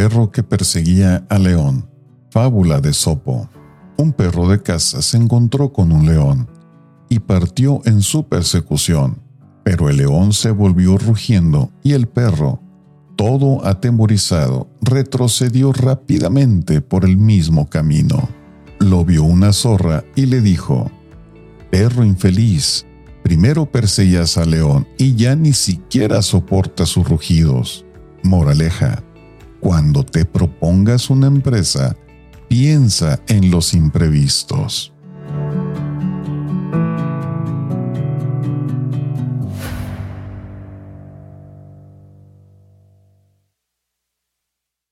perro que perseguía al león. Fábula de Sopo. Un perro de caza se encontró con un león y partió en su persecución, pero el león se volvió rugiendo y el perro, todo atemorizado, retrocedió rápidamente por el mismo camino. Lo vio una zorra y le dijo, Perro infeliz, primero perseguías al león y ya ni siquiera soportas sus rugidos. Moraleja, cuando te propongas una empresa, piensa en los imprevistos.